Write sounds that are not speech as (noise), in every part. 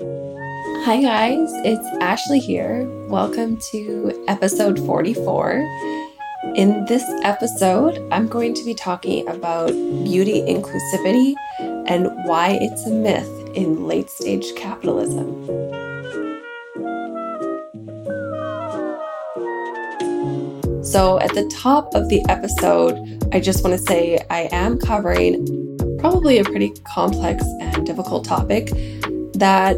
Hi, guys, it's Ashleigh here. Welcome to episode 44. In this episode, I'm going to be talking about beauty inclusivity and why it's a myth in late stage capitalism. So, at the top of the episode, I just want to say I am covering probably a pretty complex and difficult topic that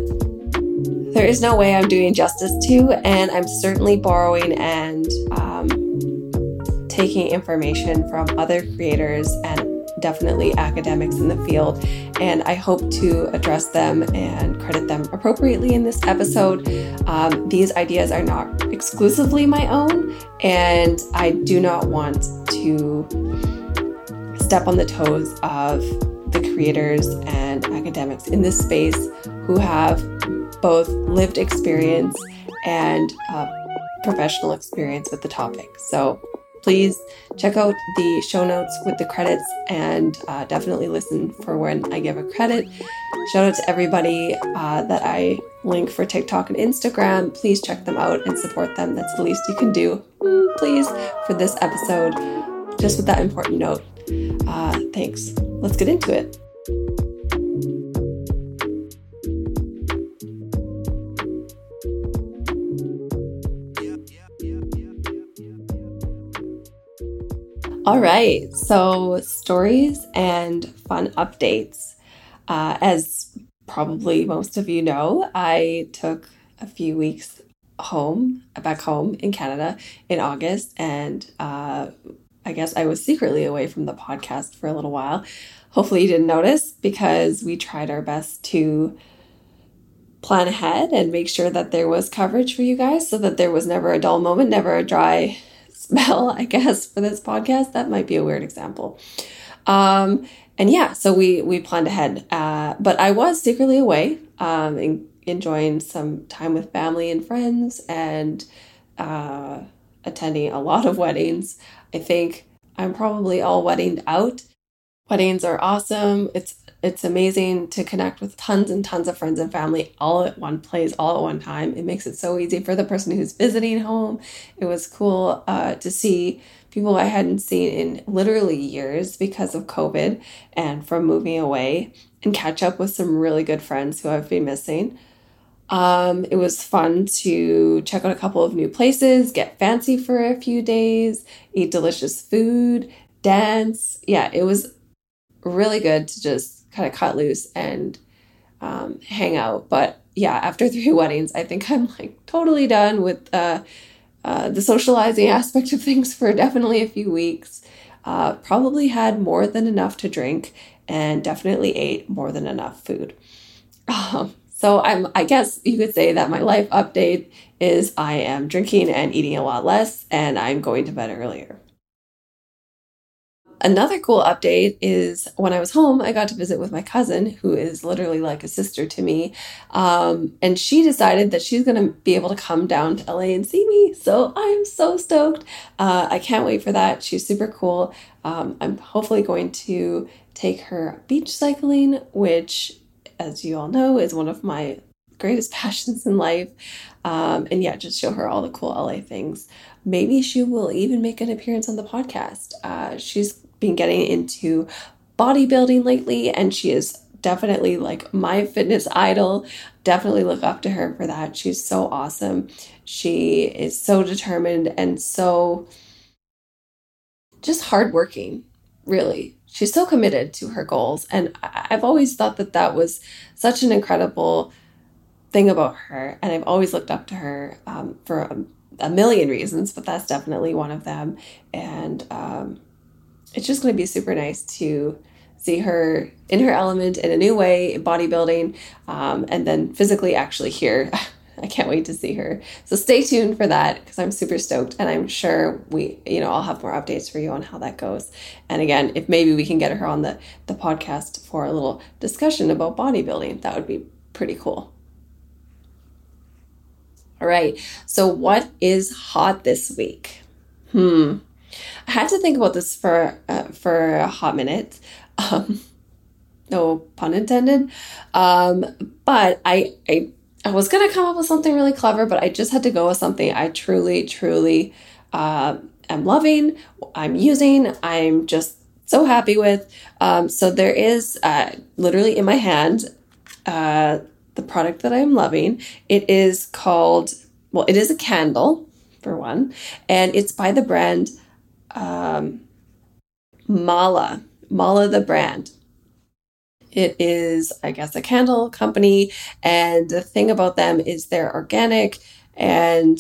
there is no way I'm doing justice to, and I'm certainly borrowing and um, taking information from other creators and definitely academics in the field. And I hope to address them and credit them appropriately in this episode. Um, these ideas are not exclusively my own, and I do not want to step on the toes of the creators and academics in this space who have both lived experience and uh, professional experience with the topic. So please check out the show notes with the credits and uh, definitely listen for when I give a credit. Shout out to everybody uh, that I link for TikTok and Instagram. Please check them out and support them. That's the least you can do, please, for this episode. Just with that important note. Uh, thanks. Let's get into it. All right, so stories and fun updates. Uh, as probably most of you know, I took a few weeks home, back home in Canada in August, and uh, I guess I was secretly away from the podcast for a little while. Hopefully, you didn't notice because we tried our best to plan ahead and make sure that there was coverage for you guys so that there was never a dull moment, never a dry spell, (laughs) I guess, for this podcast. That might be a weird example. Um, and yeah, so we we planned ahead. Uh, but I was secretly away, um, in, enjoying some time with family and friends, and uh, attending a lot of weddings. I think I'm probably all weddinged out. Weddings are awesome. It's it's amazing to connect with tons and tons of friends and family all at one place, all at one time. It makes it so easy for the person who's visiting home. It was cool uh, to see people I hadn't seen in literally years because of COVID and from moving away and catch up with some really good friends who I've been missing. Um, it was fun to check out a couple of new places, get fancy for a few days, eat delicious food, dance. Yeah, it was really good to just kind of cut loose and um, hang out. But yeah, after (laughs) three weddings, I think I'm like totally done with uh, uh, the socializing (laughs) aspect of things for definitely a few weeks. Uh, probably had more than enough to drink and definitely ate more than enough food. (laughs) Um, so I'm, I guess you could say that my life update is I am drinking and eating a lot less, and I'm going to bed earlier. Another cool update is when I was home, I got to visit with my cousin, who is literally like a sister to me. Um, and she decided that she's going to be able to come down to LA and see me. So I'm so stoked. Uh, I can't wait for that. She's super cool. Um, I'm hopefully going to take her beach cycling, which, as you all know, is one of my greatest (laughs) passions in life. Um, and yeah, just show her all the cool LA things. Maybe she will even make an appearance on the podcast. Uh, she's been getting into bodybuilding lately, and she is definitely like my fitness idol. Definitely look up to her for that. She's so awesome. She is so determined and so just hardworking, really. She's so committed to her goals. And I've always thought that that was such an incredible thing about her. And I've always looked up to her um, for a, a, million reasons, but that's definitely one of them. And um, it's just going to be super nice to see her in her element in a new way, bodybuilding, um, and then physically actually here. (laughs) I can't wait to see her. So stay tuned for that because I'm super stoked and I'm sure we, you know, I'll have more updates for you on how that goes. And again, if maybe we can get her on the the podcast for a little discussion about bodybuilding, that would be pretty cool. All right. So what is hot this week? Hmm. I had to think about this for uh, for a hot minute. (laughs) Um, no pun intended. Um, but I, I, I was gonna come up with something really clever, but I just had to go with something I truly, truly uh, am loving. I'm using. I'm just so happy with. Um, so there is uh, literally in my hand uh, the product that I'm loving. It is called well, it is a candle for one, and it's by the brand um, Mala. Mala the brand. It is, I guess, a candle company. And the thing about them is they're organic and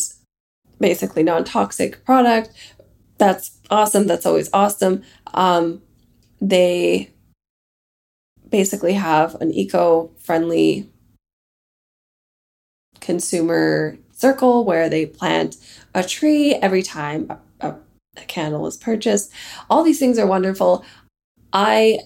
basically non toxic product. That's awesome. That's always awesome. Um, they basically have an eco friendly consumer circle where they plant a tree every time a, a, candle is purchased. All these things are wonderful. I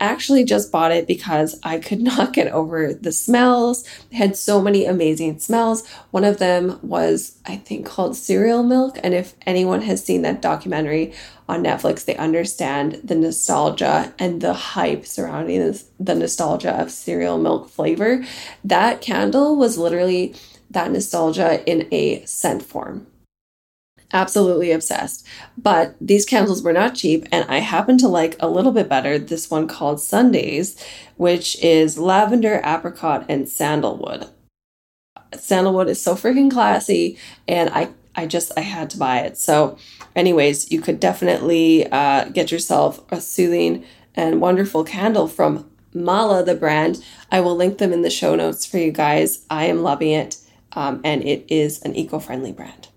actually just bought it because I could (laughs) not get over the smells. Had so many amazing smells. One of them was, I think, called Cereal Milk. And if anyone has seen that documentary on Netflix, they understand the nostalgia and the hype surrounding this, the nostalgia of cereal milk flavor. That candle was literally that nostalgia in a scent form absolutely obsessed. But these candles were not cheap, and I happen to like a little bit better this one called Sundays, which is lavender, apricot, and sandalwood. Sandalwood is so freaking classy, and I I just I had to buy it. So, anyways, you could definitely uh, get yourself a soothing and wonderful candle from Mala, the brand. I will link them in the show notes for you guys. I am loving it, um, and it is an eco-friendly brand.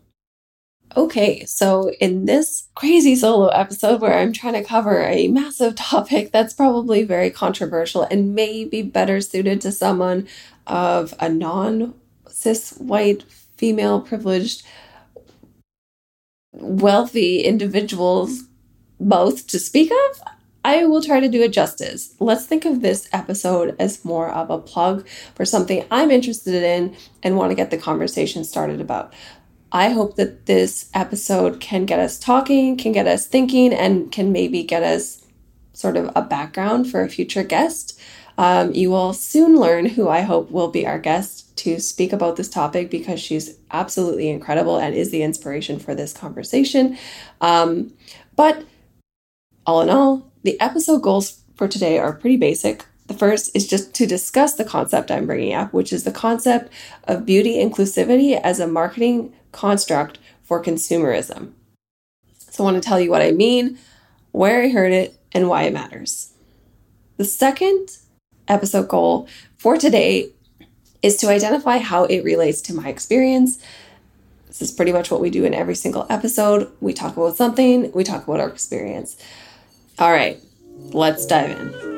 Okay, so in this crazy solo episode where I'm trying to cover a massive (laughs) topic that's probably very controversial and maybe better suited to someone of a non cis white female privileged wealthy individuals both to speak of, I will try to do it justice. Let's think of this episode as more of a plug for something I'm interested in and want to get the conversation started about. I hope that this episode can get us talking, can get us thinking, and can maybe get us sort of a background for a future guest. Um, you will soon learn who I hope will be our guest to speak about this topic because she's absolutely incredible and is the inspiration for this conversation. Um, but all in all, the episode goals for today are pretty basic. The first is just to discuss the concept I'm bringing up, which is the concept of beauty inclusivity as a marketing construct for consumerism. So, I want to tell you what I mean, where I heard it, and why it matters. The second episode goal for today is to identify how it relates to my experience. This is pretty much what we do in every single episode. We talk about something, we talk about our experience. All right, let's dive in.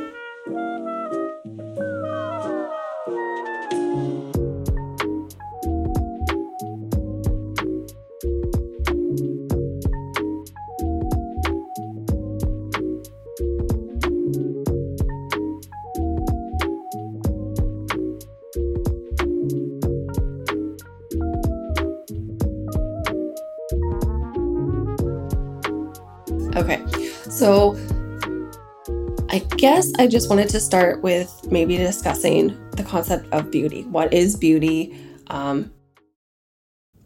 So I guess I just wanted to start with maybe discussing the concept of beauty. What is beauty? Um,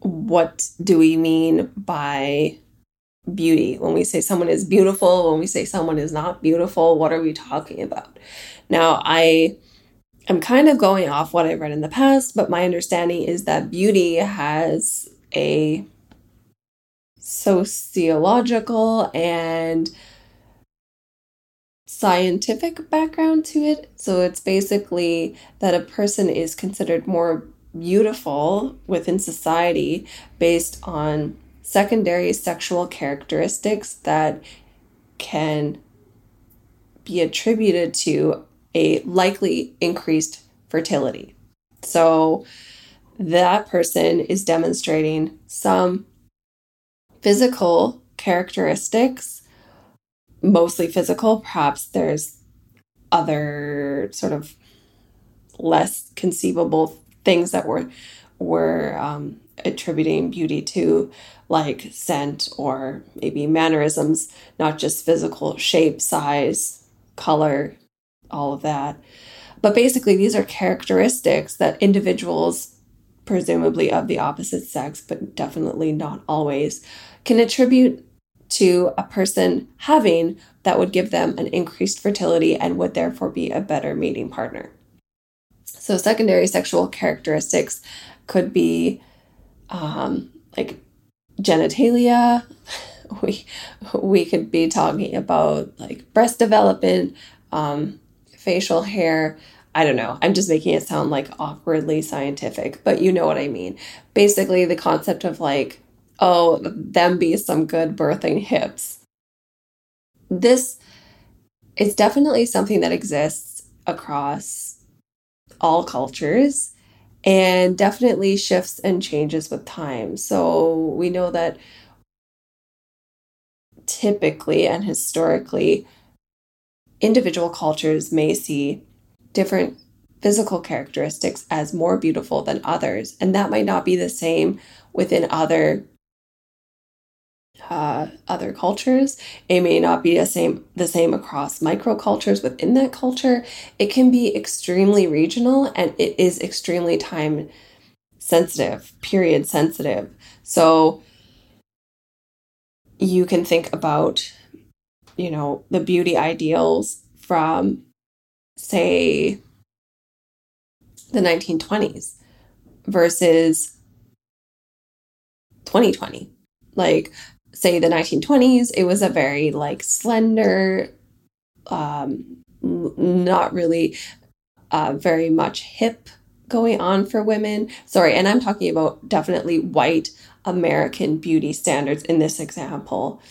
what do we mean by beauty? When we say someone is beautiful, when we say someone is not beautiful, what are we talking about? Now, I am kind of going off what I've read in the past, but my understanding is that beauty has a sociological and scientific background to it. So it's basically that a person is considered more beautiful within society based on secondary sexual characteristics that can be attributed to a likely increased fertility. So that person is demonstrating some physical characteristics, mostly physical. Perhaps there's other sort of less conceivable things that we're we're um, attributing beauty to, like scent or maybe mannerisms, not just physical shape, size, color, all of that. But basically, these are characteristics that individuals, presumably of the opposite sex, but definitely not always, can attribute to a person having that would give them an increased fertility and would therefore be a better mating partner. So, secondary sexual characteristics could be um, like genitalia. (laughs) We we could be talking about like breast development, um, facial hair. I don't know. I'm just making it sound like awkwardly scientific, but you know what I mean. Basically, the concept of like, oh, them be some good birthing hips. This is definitely something that exists across all cultures and definitely shifts and changes with time. So we know that typically and historically, individual cultures may see different physical characteristics as more beautiful than others. And that might not be the same within other uh, other cultures. It may not be the same the same across microcultures within that culture. It can be extremely regional and it is extremely time sensitive, period sensitive. So you can think about you know the beauty ideals from say the 1920s versus 2020 like say the 1920s it was a very like slender um not really uh, very much hip going on for women. Sorry and i'm talking about definitely white american beauty standards in this example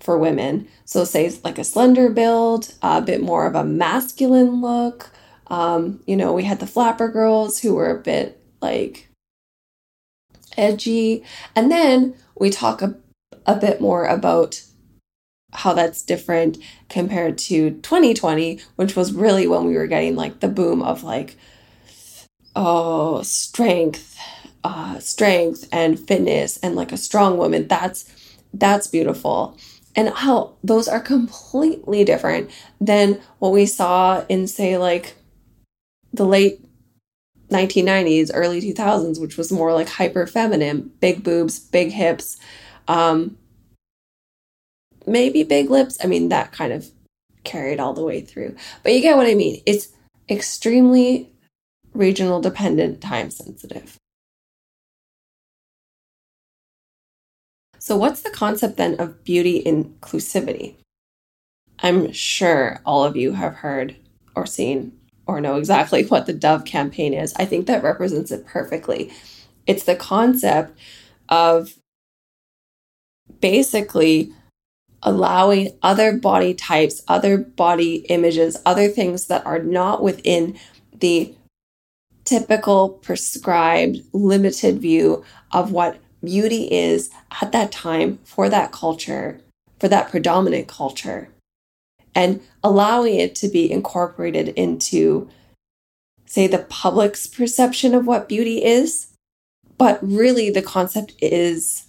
for women. So say like a slender build a bit more of a masculine look. Um, you know we had the flapper girls who were a bit like edgy. And then we talk a, a bit more about how that's different compared to 2020, which was really when we were getting like the boom of like, oh, strength, uh, strength and fitness and like a strong woman. That's that's beautiful. And how those are completely different than what we saw in say like the late 1990s, early 2000s, which was more like hyper feminine, big boobs, big hips, um, maybe big lips. I mean, that kind of carried all the way through. But you get what I mean. It's extremely regional dependent, time sensitive. So, what's the concept then of beauty inclusivity? I'm sure all of you have heard or seen or know exactly (laughs) what the Dove campaign is. I think that represents it perfectly. It's the concept of basically allowing other body types, other body images, other things that are not within the typical prescribed limited view of what beauty is at that time for that culture, for that predominant culture, and allowing it to be incorporated into, say, the public's perception of what beauty is. But really, the concept is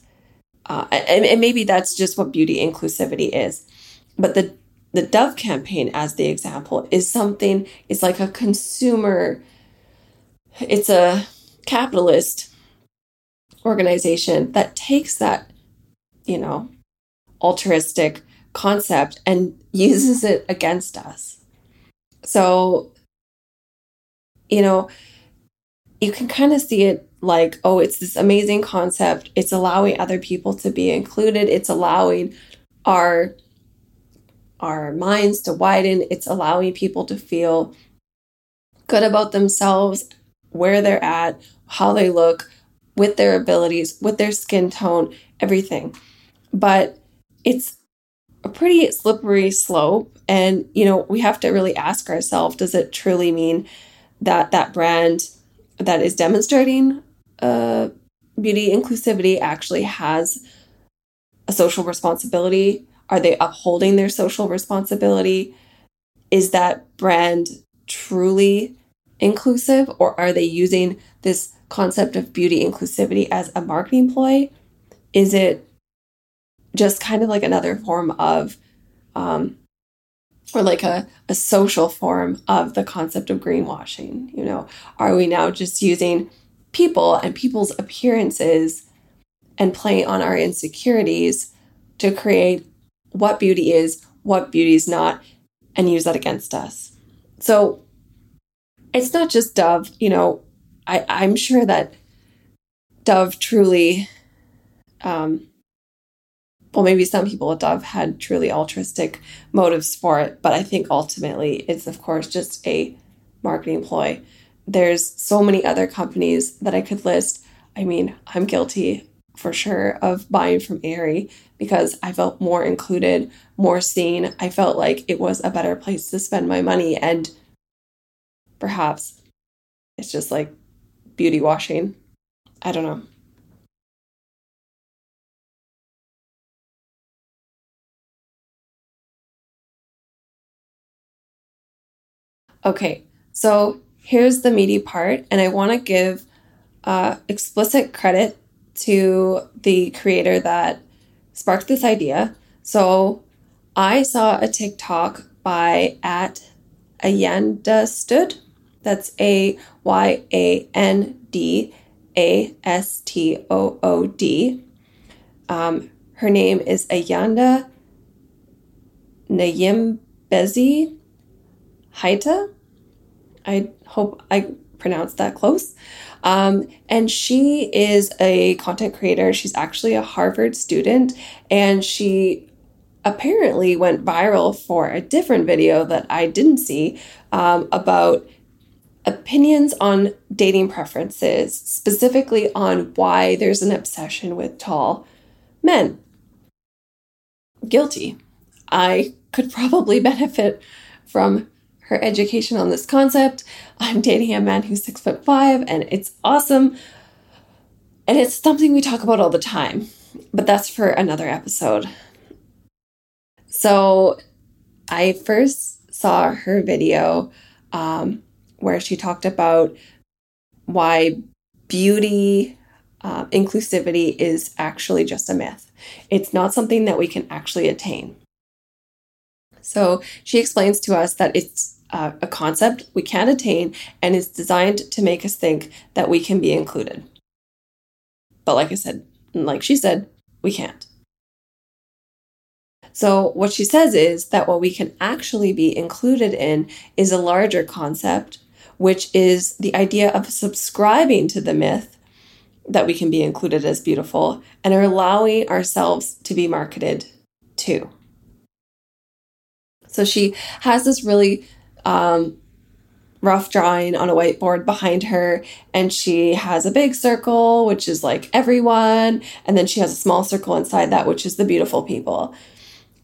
uh, and, and maybe that's just what beauty inclusivity is. But the the Dove campaign, as the example, is something. It's like a consumer. It's a capitalist organization that takes that, you know, altruistic concept and (laughs) uses it against us. So, you know, you can kind of see it like, oh, it's this amazing concept. It's allowing other people to be included. It's allowing our our minds to widen. It's allowing people to feel good about themselves, where they're at, how they look, with their abilities, with their skin tone, everything. But it's a pretty slippery slope. And, you know, we have to really ask ourselves does it truly mean that that brand that is demonstrating uh, beauty inclusivity actually has a social responsibility? Are they upholding their social responsibility? Is that brand truly inclusive, or are they using this concept of beauty inclusivity as a marketing ploy? Is it just kind of like another form of um, or like a, a social form of the concept of greenwashing. You know, are we now just using people and people's appearances and play on our insecurities to create what beauty is, what beauty is not, and use that against us? So it's not just Dove, you know, I, I'm sure that Dove truly um, well, maybe some people at Dove had truly altruistic motives for it, but I think ultimately it's, of course, just a marketing ploy. There's so many other companies that I could list. I mean, I'm guilty for sure of buying from Aerie because I felt more included, more seen. I felt like it was a better place to spend my money. And perhaps it's just like beauty washing. I don't know. Okay, so here's the meaty part, and I want to give uh, explicit credit to the creator that sparked this idea. So I saw a TikTok by at Ayanda Stood. That's A Y A N D A S T O O D. Um, her name is Ayanda Nyimbezi Haita. I hope I pronounced that close. Um, and she is a content creator. She's actually a Harvard student, and she apparently went viral for a different video that I didn't see um, about opinions on dating preferences, specifically on why there's an obsession with tall men. Guilty. I could probably (laughs) benefit from her education on this concept. I'm dating a man who's six foot five, and it's awesome. And it's something we talk about all the time, but that's for another episode. So I first saw her video um, where she talked about why beauty uh, inclusivity is actually just a myth. It's not something that we can actually attain. So she explains to us that it's uh, a concept we can't attain and is designed to make us think that we can be included. But like I said, like she said, we can't. So, what she says is that what we can actually be included in is a larger concept, which is the idea of subscribing to the myth that we can be included as beautiful and are allowing ourselves to be marketed to. So, she has this really um, rough drawing on a whiteboard behind her and she has a big circle which is like everyone and then she has a small circle inside that which is the beautiful people.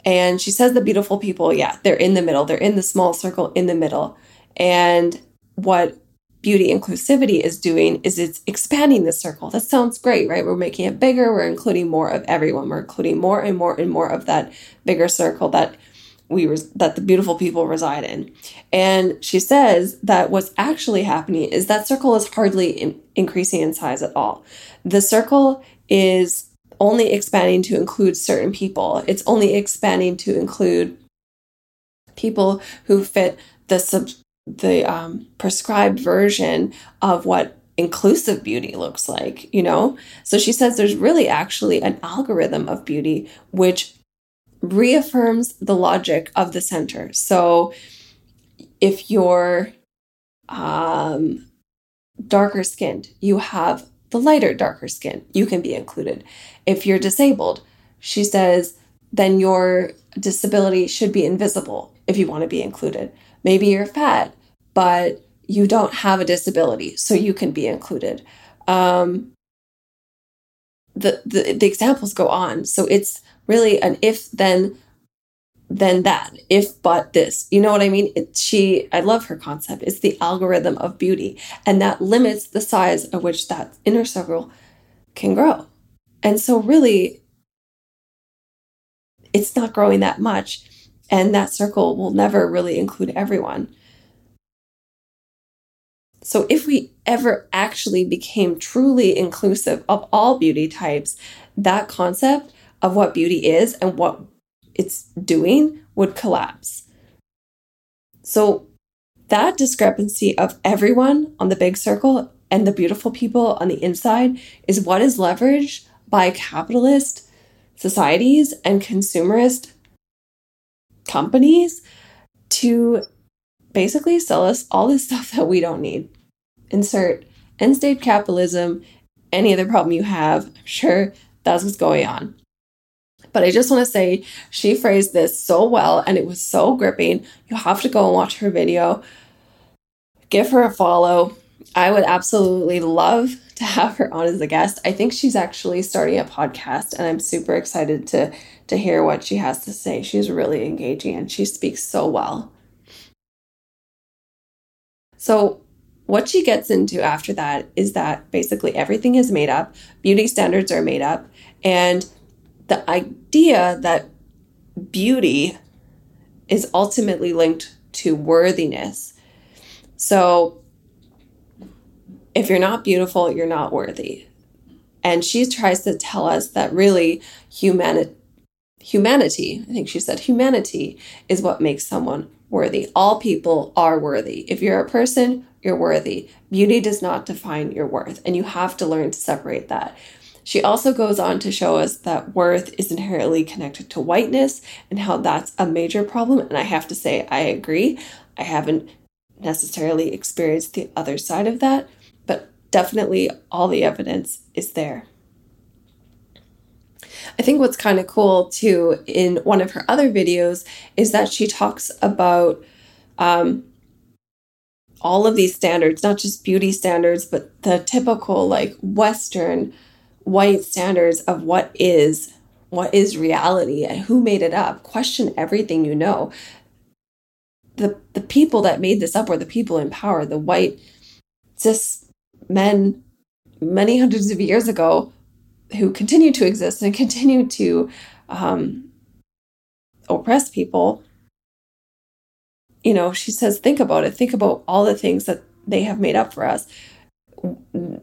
And she says the beautiful people yeah they're in the middle. They're in the small circle in the middle. And what beauty inclusivity is doing is it's expanding the circle. That sounds great right? We're making it bigger. We're including more of everyone. We're including more and more and more of that bigger circle that we res- that the beautiful people reside in. And she says that what's actually happening is that circle is hardly in- increasing in size at all. The circle is only expanding to include certain people. It's only expanding to include people who fit the sub- the um, prescribed version of what inclusive beauty looks like, you know? So she says there's really actually an algorithm of beauty which reaffirms the logic of the center. So if you're um, darker skinned, you have the lighter, darker skin, you can be included. If you're disabled, she says, then your disability should be invisible if you want to be included. Maybe you're fat, but you don't have a disability, so you can be included. Um, the, the the examples go on. So it's really an if then then that if but this. You know what i mean? It, she i love her concept. It's the algorithm of beauty. And that limits the size at which that inner circle can grow. And so really it's not growing that much. And that circle will never really include everyone. So if we ever actually became truly inclusive of all beauty types that concept of what beauty is and what it's doing would collapse. So that discrepancy of everyone on the big circle and the beautiful people on the inside is what is leveraged by capitalist societies and consumerist companies to basically sell us all this (laughs) stuff that we don't need. Insert end state capitalism, any other problem you have. I'm sure that's what's going on. But I just want to say she phrased this so well and it was so gripping. You have to go and watch her video. Give her a follow. I would absolutely love to have her on as a guest. I think she's actually starting a podcast and I'm super excited to to hear what she has to say. She's really engaging and she speaks so well. So, what she gets into after that is that basically everything is made up, beauty standards are made up, and the idea that beauty is ultimately linked to worthiness. So, if you're not beautiful, you're not worthy. And she tries to tell us that really humanity humanity, I think she said humanity is what makes someone worthy. All people are worthy. If you're a person, you're worthy. Beauty does not define your worth, and you have to learn to separate that. She also goes on to show us that worth is inherently connected to whiteness and how that's a major problem. And I have to say, I agree. I haven't necessarily experienced the other side of that, but definitely all the evidence is there. I think what's kind of cool too in one of her other videos is that she talks about um, all of these standards, not just beauty standards, but the typical like Western white standards of what is what is reality and who made it up. Question everything you know. The the people that made this up were the people in power, the white cis men many hundreds of years ago who continue to exist and continue to um, oppress people, you know, she says, think about it. Think about all the things that they have made up for us.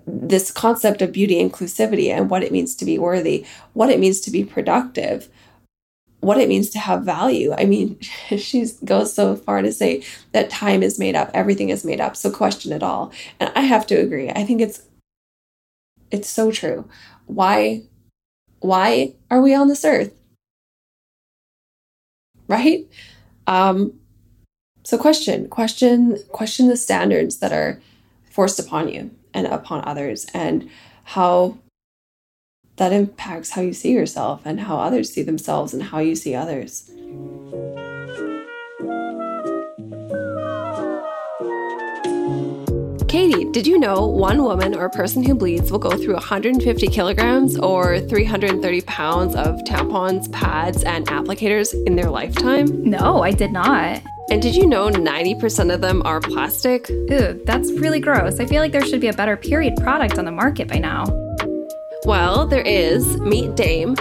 This concept of beauty inclusivity and what it means to be worthy, what it means to be productive, what it means to have value. I mean, (laughs) she goes so far to say that time is made up, everything is made up, so question it all. And I have to agree. I think it's it's so true why why are we on this earth? Right? Um so question, question question the standards that are forced upon you and upon others and how that impacts how you see yourself and how others see themselves and how you see others. Katie, did you know one woman or person who bleeds will go through 150 kilograms or 330 pounds of tampons, pads, and applicators in their lifetime? No, I did not. And did you know 90% of them are plastic? Ew, that's really gross. I feel like there should be a better period product on the market by now. Well, there is. Meet Dame.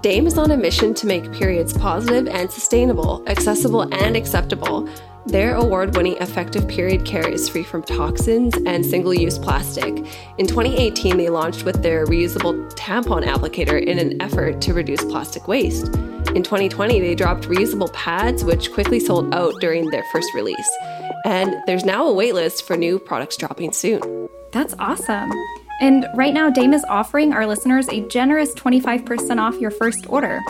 Dame is on a mission to make periods positive and sustainable, accessible and acceptable. Their award winning effective period care is free from toxins and single use plastic. In 2018, they launched with their reusable tampon applicator in an effort to reduce plastic waste. In 2020, they dropped reusable pads, which quickly sold out during their first release. And there's now a waitlist for new products dropping soon. That's awesome. And right now, Dame is offering our listeners a generous 25% off your first order.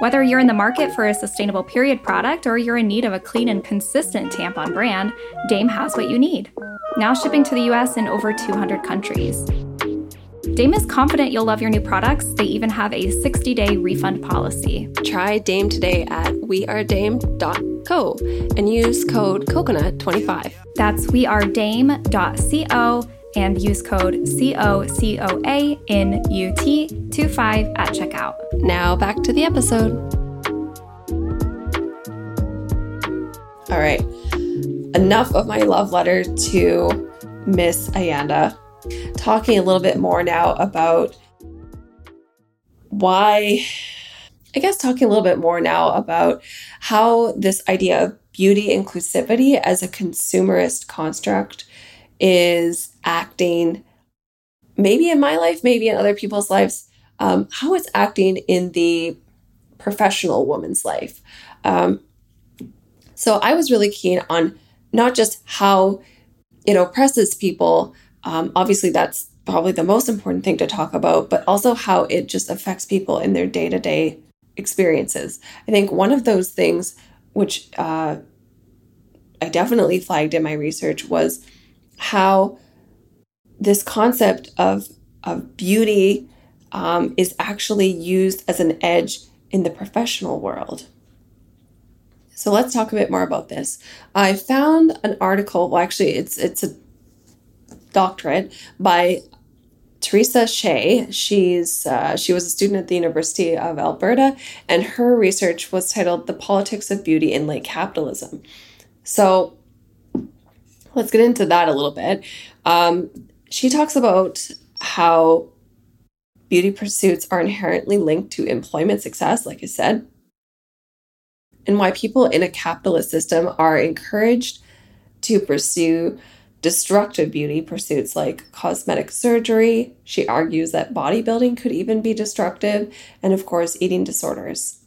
Whether you're in the market for a sustainable period product or you're in need of a clean and consistent tampon brand, Dame has what you need. Now shipping to the US in over 200 countries. Dame is confident you'll love your new products. They even have a 60 day refund policy. Try Dame today at wearedame.co and use code COCOANUT25. That's wearedame.co and use code COCOANUT25 at checkout. Now back to the episode. All right. Enough of my love letter to Miss Ayanda. Talking a little bit more now about why, I guess, talking a little bit more now about how this idea of beauty inclusivity as a consumerist construct is acting, maybe in my life, maybe in other people's lives, um, how it's acting in the professional woman's life. Um, so I was really keen on not just how it oppresses people. Um, obviously, that's probably the most important thing to talk about, but also how it just affects people in their day to day experiences. I think one of those things, which uh, I definitely flagged in my research, was how this concept of, of beauty um, is actually used as an edge in the professional world. So let's talk a bit more about this. I found an article, well actually it's it's a doctorate by Teresa Shae. She's uh, she was a student at the University of Alberta, and her research was titled "The Politics of Beauty in Late Capitalism." So let's get into that a little bit. Um, she talks about how beauty pursuits are inherently linked to employment success, like I said, and why people in a capitalist system are encouraged to pursue destructive beauty pursuits like cosmetic surgery. She argues that bodybuilding could even be destructive, and of course, eating disorders.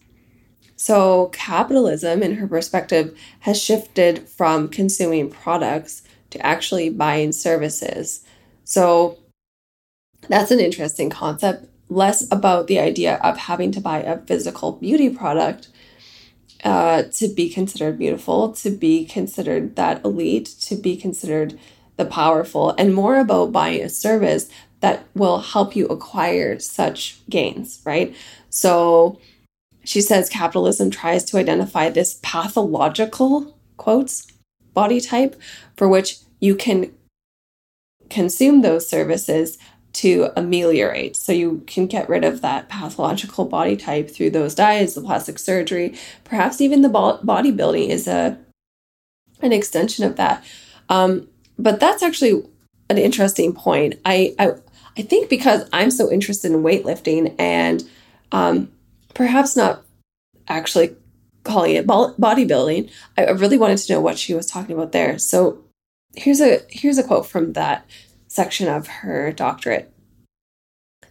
So, capitalism, in her perspective, has shifted from consuming products to actually buying services. So, that's an interesting concept, less about the idea of having to buy a physical beauty product uh, to be considered beautiful, to be considered that elite, to be considered the powerful, and more about buying a service that will help you acquire such gains, right? So she says capitalism tries to identify this pathological, quotes, body type for which you can consume those services to ameliorate. So you can get rid of that pathological body type through those diets, the plastic surgery, perhaps even the bodybuilding is a an extension of that. Um, but that's actually an interesting point. I, I I think because I'm so interested in weightlifting and um, perhaps not actually calling it bodybuilding, I really wanted to know what she was talking about there. So here's a here's a quote from that section of her doctorate.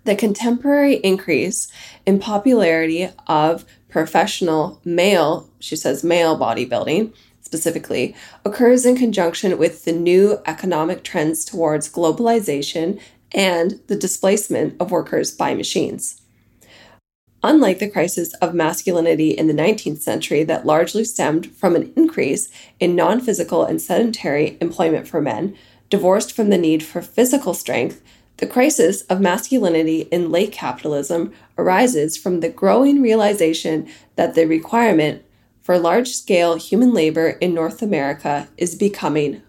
The contemporary increase in popularity of professional male, she says male bodybuilding specifically, occurs in conjunction with the new economic trends towards globalization and the displacement of workers by machines. Unlike the crisis of masculinity in the 19th century that largely stemmed from an increase in non physical and sedentary employment for men, Divorced from the need for physical strength, the crisis of masculinity in late capitalism arises from the growing realization that the requirement for large scale human labor in North America is becoming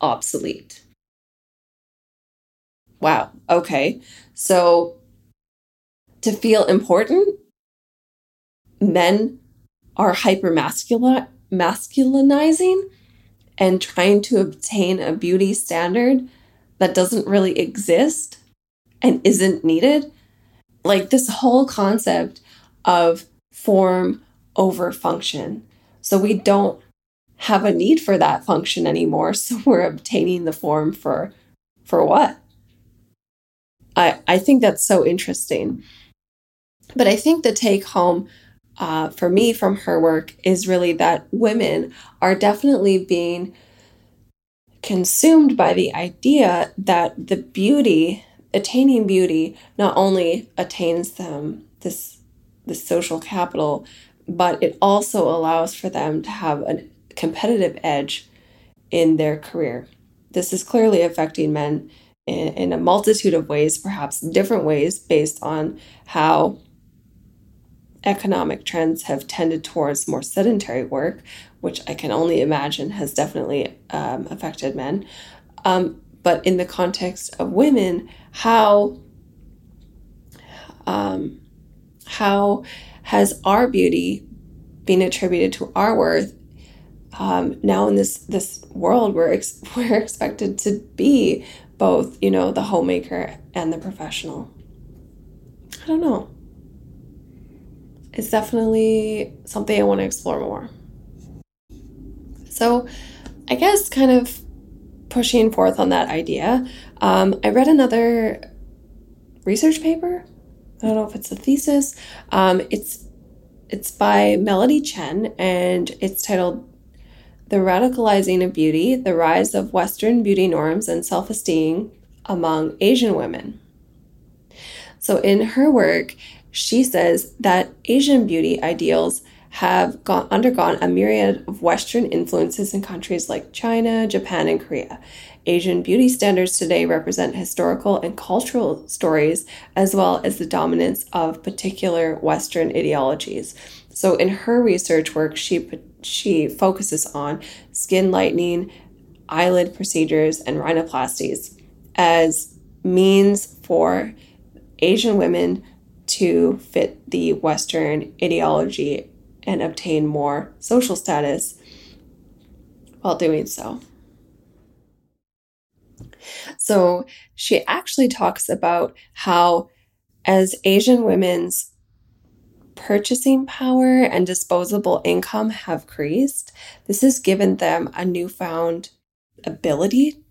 obsolete. Wow, okay. So, to feel important, men are hyper masculinizing and trying to obtain a beauty standard that doesn't really exist and isn't needed. Like this whole concept of form over function. So we don't have a need for that function anymore. (laughs) So we're obtaining the form for for what? I I think that's so interesting. But I think the take home uh, for me from her work is really that women are definitely being consumed by the idea that the beauty, attaining beauty, not only attains them this this social capital, but it also allows for them to have a competitive edge in their career. This is clearly affecting men in, in a multitude of ways, perhaps different ways based on how economic trends have tended towards more sedentary work, which I can only imagine has definitely um, affected men. Um, but in the context of women, how um, how has our beauty been attributed to our worth? Um, now in this this world, we're ex- (laughs) we're expected to be both, you know, the homemaker and the professional. I don't know it's definitely something I want to explore more. So, I guess kind of pushing forth on that idea, um, I read another research paper. I don't know if it's a thesis. Um, it's it's by Melody Chen and it's titled The Racializing of Beauty The Rise of Western Beauty Norms and Self Esteem Among Asian Women. So, in her work, she says that Asian beauty ideals have gone, undergone a myriad of Western influences in countries like China, Japan, and Korea. Asian beauty standards today represent historical and cultural stories as well as the dominance of particular Western ideologies. So, in her research work, she, she focuses on skin lightening, eyelid procedures, and rhinoplasties as means for Asian women to fit the Western ideology and obtain more social status while doing so. So she actually talks about how, as Asian women's purchasing power and disposable income have increased, this has given them a newfound ability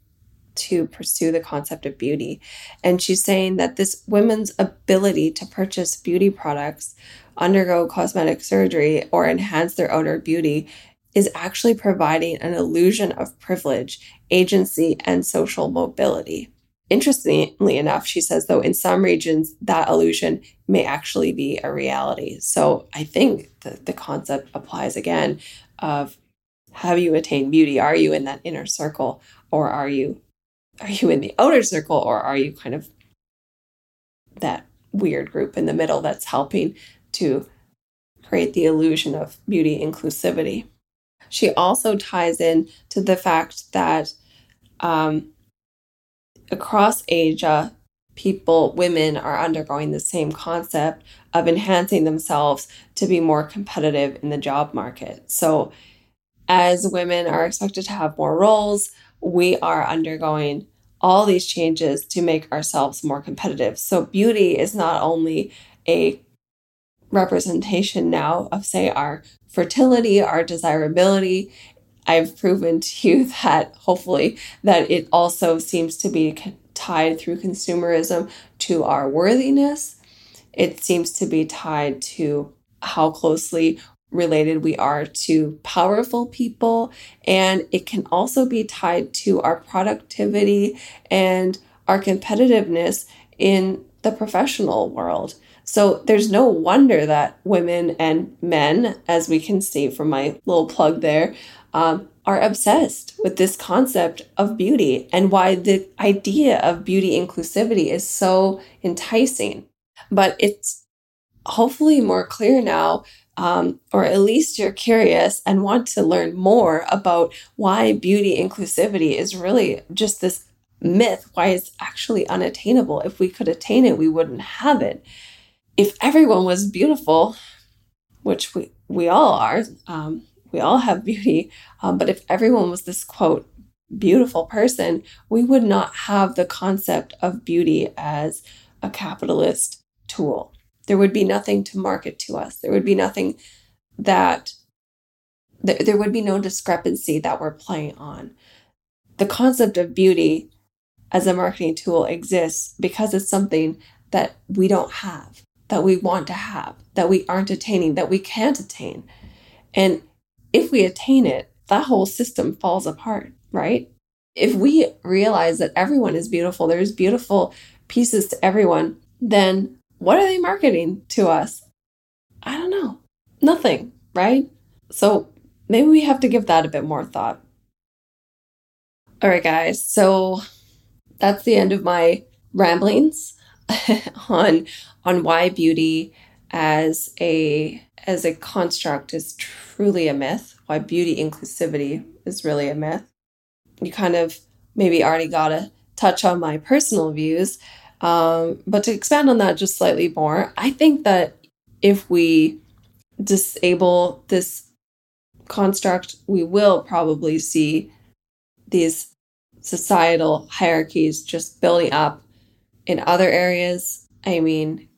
to pursue the concept of beauty. And she's saying that this women's ability to purchase beauty products undergo cosmetic surgery or enhance their outer beauty is actually providing an illusion of privilege, agency, and social mobility. Interestingly enough, she says, though, in some regions, that illusion may actually be a reality. So I think the concept applies again of have you attained beauty? Are you in that inner circle or are you are you in the outer circle or are you kind of that weird group in the middle that's helping to create the illusion of beauty inclusivity. She also ties in to the fact that um, across Asia, people, women are undergoing the same concept of enhancing themselves to be more competitive in the job market. So, as women are expected to have more roles, we are undergoing all these changes to make ourselves more competitive. So, beauty is not only a representation now of, say, our fertility, our desirability. I've proven to you (laughs) that hopefully that it also seems to be tied through consumerism to our worthiness. It seems to be tied to how closely related we are to powerful people. And it can also be tied to our productivity and our competitiveness in the professional world. So there's no wonder that women and men, as we can see from my little plug there, um, are obsessed with this concept of beauty and why the idea of beauty inclusivity is so enticing. But it's hopefully more clear now, um, or at least you're curious and want to learn more about why beauty inclusivity is really just this myth, why it's actually unattainable. If we could attain it, we wouldn't have it if everyone was beautiful, which we, we all are, um, we all have (laughs) beauty, um, but if everyone was this quote, beautiful person, we would not have the concept of beauty as a capitalist tool. There would be nothing to market to us. There would be nothing that, th- there would be no discrepancy that we're playing on. The concept of beauty as a marketing tool exists because it's something that we don't have that we want to have, that we aren't attaining, that we can't attain. And if we attain it, that whole system falls apart, right? If we realize that everyone is beautiful, there's beautiful pieces to everyone, then what are they marketing to us? I don't know. Nothing, right? So maybe we have to give that a bit more thought. All right, guys. So that's the end of my ramblings (laughs) on on why beauty as a as a construct is truly a myth, why beauty inclusivity is really a myth. You kind of maybe already got a touch on my personal views, um, but to expand on that just slightly more, I think that if we disable this construct, we will probably see these societal hierarchies just building up in other areas. I mean,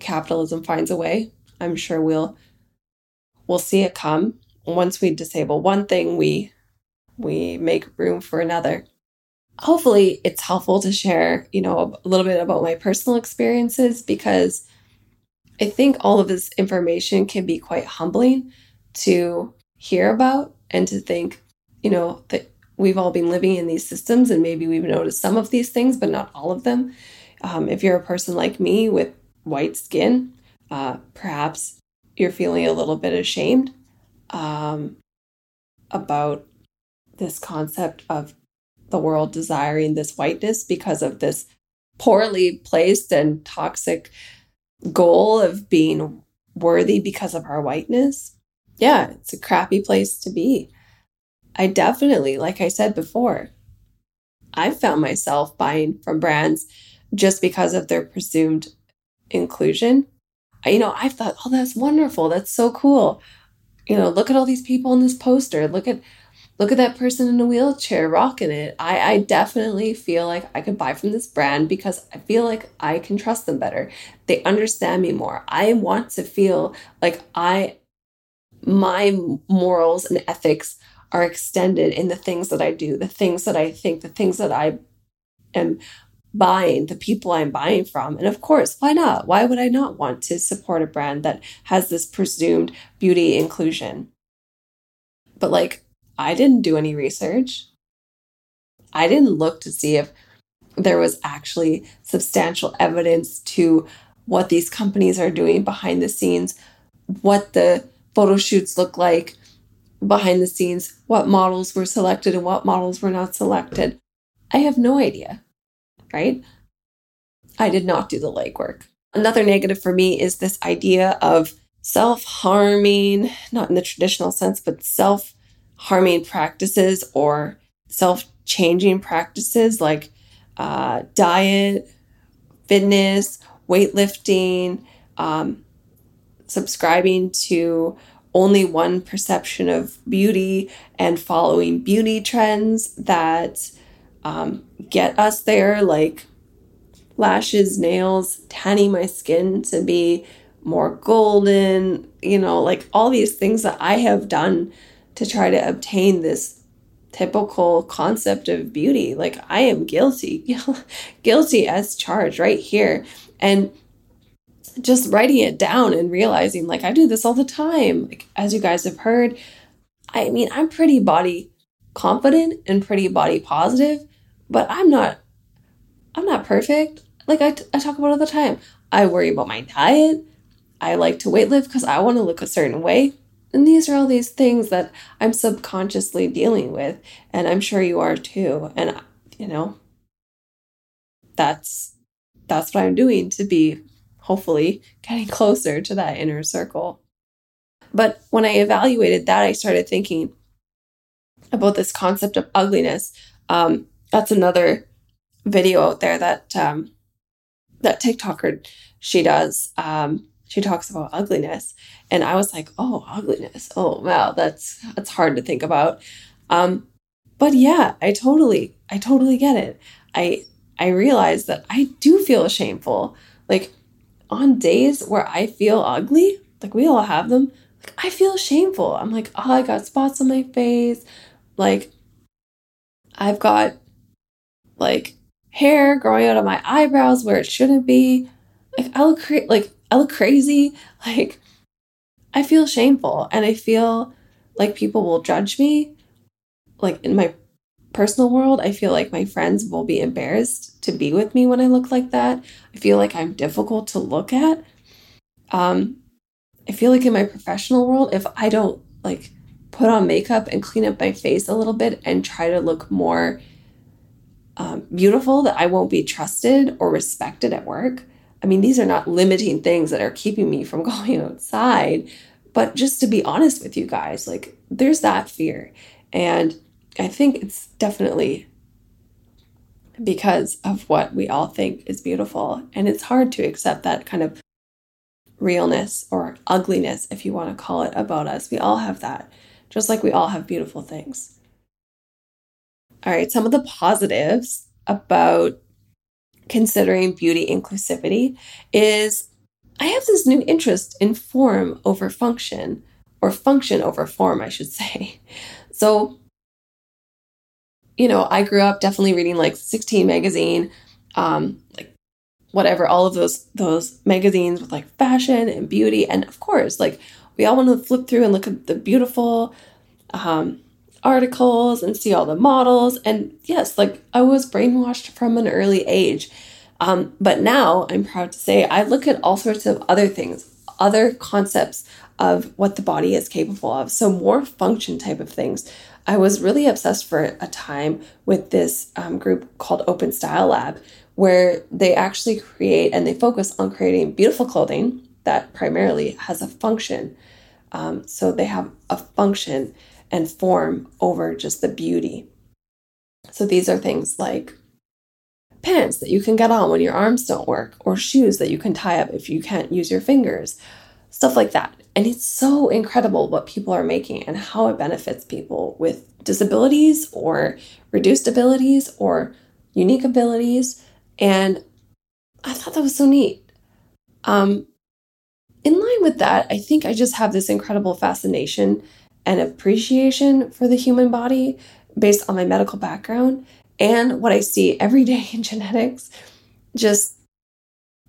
capitalism finds a way. I'm sure we'll we'll see it come. Once we disable one thing, we we make room for another. Hopefully, it's helpful to share, you know, a little bit about my personal experiences because I think all of this information can be quite humbling to hear about and to think, you know, that we've all been living in these systems and maybe we've noticed some of these things, but not all of them. Um, if you're a person like me with white skin, uh, perhaps you're feeling a little bit ashamed um, about this concept of the world desiring this whiteness because of this poorly placed and toxic goal of being worthy because of our whiteness. Yeah, it's a crappy place to be. I definitely, like I said before, I've found myself buying from brands just because of their presumed inclusion. You know, I thought, oh, that's wonderful. That's so cool. You know, look at all these people in this poster. Look at look at that person in a wheelchair rocking it. I, I definitely feel like I could buy from this brand because I feel like I can trust them better. They understand me more. I want to feel like I my morals and ethics are extended in the things that I do, the things that I think, the things that I am buying, the people I'm buying from. And of course, why not? Why would I not want to support a brand that has this presumed beauty inclusion? But like, I didn't do any research. I didn't look to see if there was actually substantial evidence to what these companies are doing behind the scenes, what the photo shoots look like behind the scenes, what models were selected and what models were not selected. I have no idea right? I did not do the legwork. Another negative for me is this idea of self harming, not in the traditional sense, but self harming practices or self changing practices like uh, diet, fitness, weightlifting, um, subscribing to only one perception of beauty and following beauty trends that um, get us there, like lashes, nails, tanning my skin to be more golden, you know, like all these things that I have done to try to obtain this typical concept of beauty. Like I am guilty, (laughs) guilty as charged right here. And just writing it down and realizing like I do this all the time. Like as you guys have heard, I mean, I'm pretty body confident and pretty body positive, but I'm not I'm not perfect. Like I, t- I talk about all the time. I worry about my diet. I like to weightlift because I want to look a certain way. And these are all these things that I'm subconsciously dealing with. And I'm sure you are too. And, you know, that's that's what I'm doing to be hopefully getting closer to that inner circle. But when I evaluated that, I started thinking about this concept of ugliness. Um, that's another video out there that um, that TikToker she does. Um, she talks about ugliness, and I was like, oh, ugliness. Oh, wow, that's that's hard to think about. Um, but yeah, I totally, I totally get it. I I realize that I do feel shameful. Like on days where I feel ugly, like we all have them, like I feel shameful. I'm like, oh, I got spots on my face. Like I've got like hair growing out of my eyebrows where it shouldn't be. Like i'll create like I look crazy. (laughs) Like I feel shameful and I feel like people will judge me. Like in my personal world, I feel like my friends will be embarrassed to be with me when I look like that. I feel like I'm difficult to look at. Um I feel like in my professional world if I don't like put on makeup and clean up my face a little bit and try to look more um, beautiful that I won't be trusted or respected at work. I mean, these are not limiting things that are keeping me from (laughs) going outside. But just to be honest with you guys, like there's that fear. And I think it's definitely because of what we all think is beautiful. And it's hard to accept that kind of realness or ugliness, if you want to call it, about us. We all have that, just like we all have beautiful things. All right, some of the positives about considering beauty inclusivity is I have this new interest in form over function, or function over form, I should (laughs) say. So, you know, I grew up definitely reading like 16 magazine, um, like whatever, all of those those magazines with like fashion and beauty, and of course, like we all want to flip through and look at the beautiful um, articles and see all the models. And yes, like I was brainwashed from an early age. Um, but now I'm proud to say I look at all sorts of other things, other concepts of what the body is capable of. So, more function type of things. I was really obsessed for a time with this um, group called Open Style Lab, where they actually create and they focus on creating beautiful clothing that primarily has a function. Um, so, they have a function and form over just the beauty. So these are things like pants that you can get on when your arms don't work, or shoes that you can tie up if you can't use your fingers, stuff like that. And it's so incredible what people are making and how it benefits people with disabilities or reduced abilities or unique abilities. And I thought that was so neat. Um, in line with that, I think I just have this incredible fascination and appreciation for the human body based on my medical background and what I see every day in (laughs) genetics. Just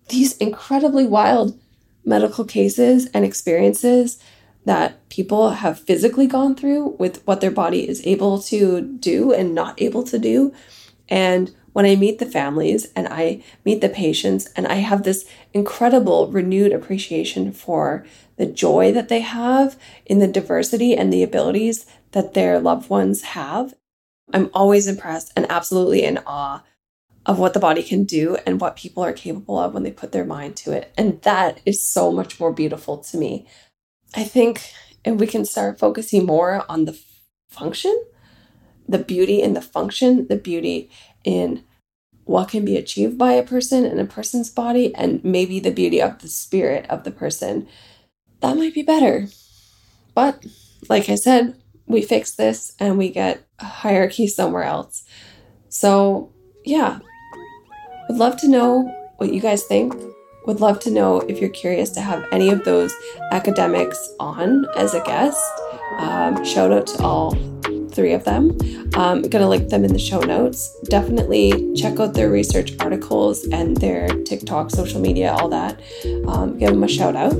these incredibly wild medical cases and experiences that people have physically gone through with what their body is able to do and not able to do. And when I meet the families and I meet the patients, and I have this incredible renewed appreciation for the joy that they have in the diversity and the abilities that their loved ones have. I'm always impressed and absolutely in awe of what the body can do and what people are capable of when they put their mind to it. And that is so much more beautiful to me. I think if we can start focusing more on the function, the beauty in the function, the beauty in what can be achieved by a person in a person's body, and maybe the beauty of the spirit of the person, that might be better. But like I said, we fix this and we get a hierarchy somewhere else. So, yeah, would love to know what you guys think. Would love to know if you're curious to have any of those academics on as a guest. Um, shout out to all three of them. I'm going to link them in the show notes. Definitely check out their research articles and their TikTok, social media, all that. Um, give them a shout out.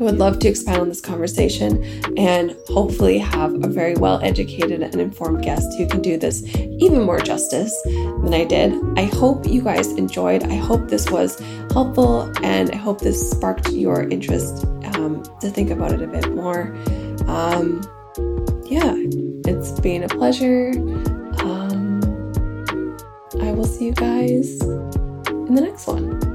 I would love to expand on this conversation and hopefully have a very well educated and informed guest who can do this even more justice than I did. I hope you guys enjoyed. I hope this was helpful and I hope this sparked your interest um, to think about it a bit more. Um, yeah, it's been a pleasure. Um, I will see you guys in the next one.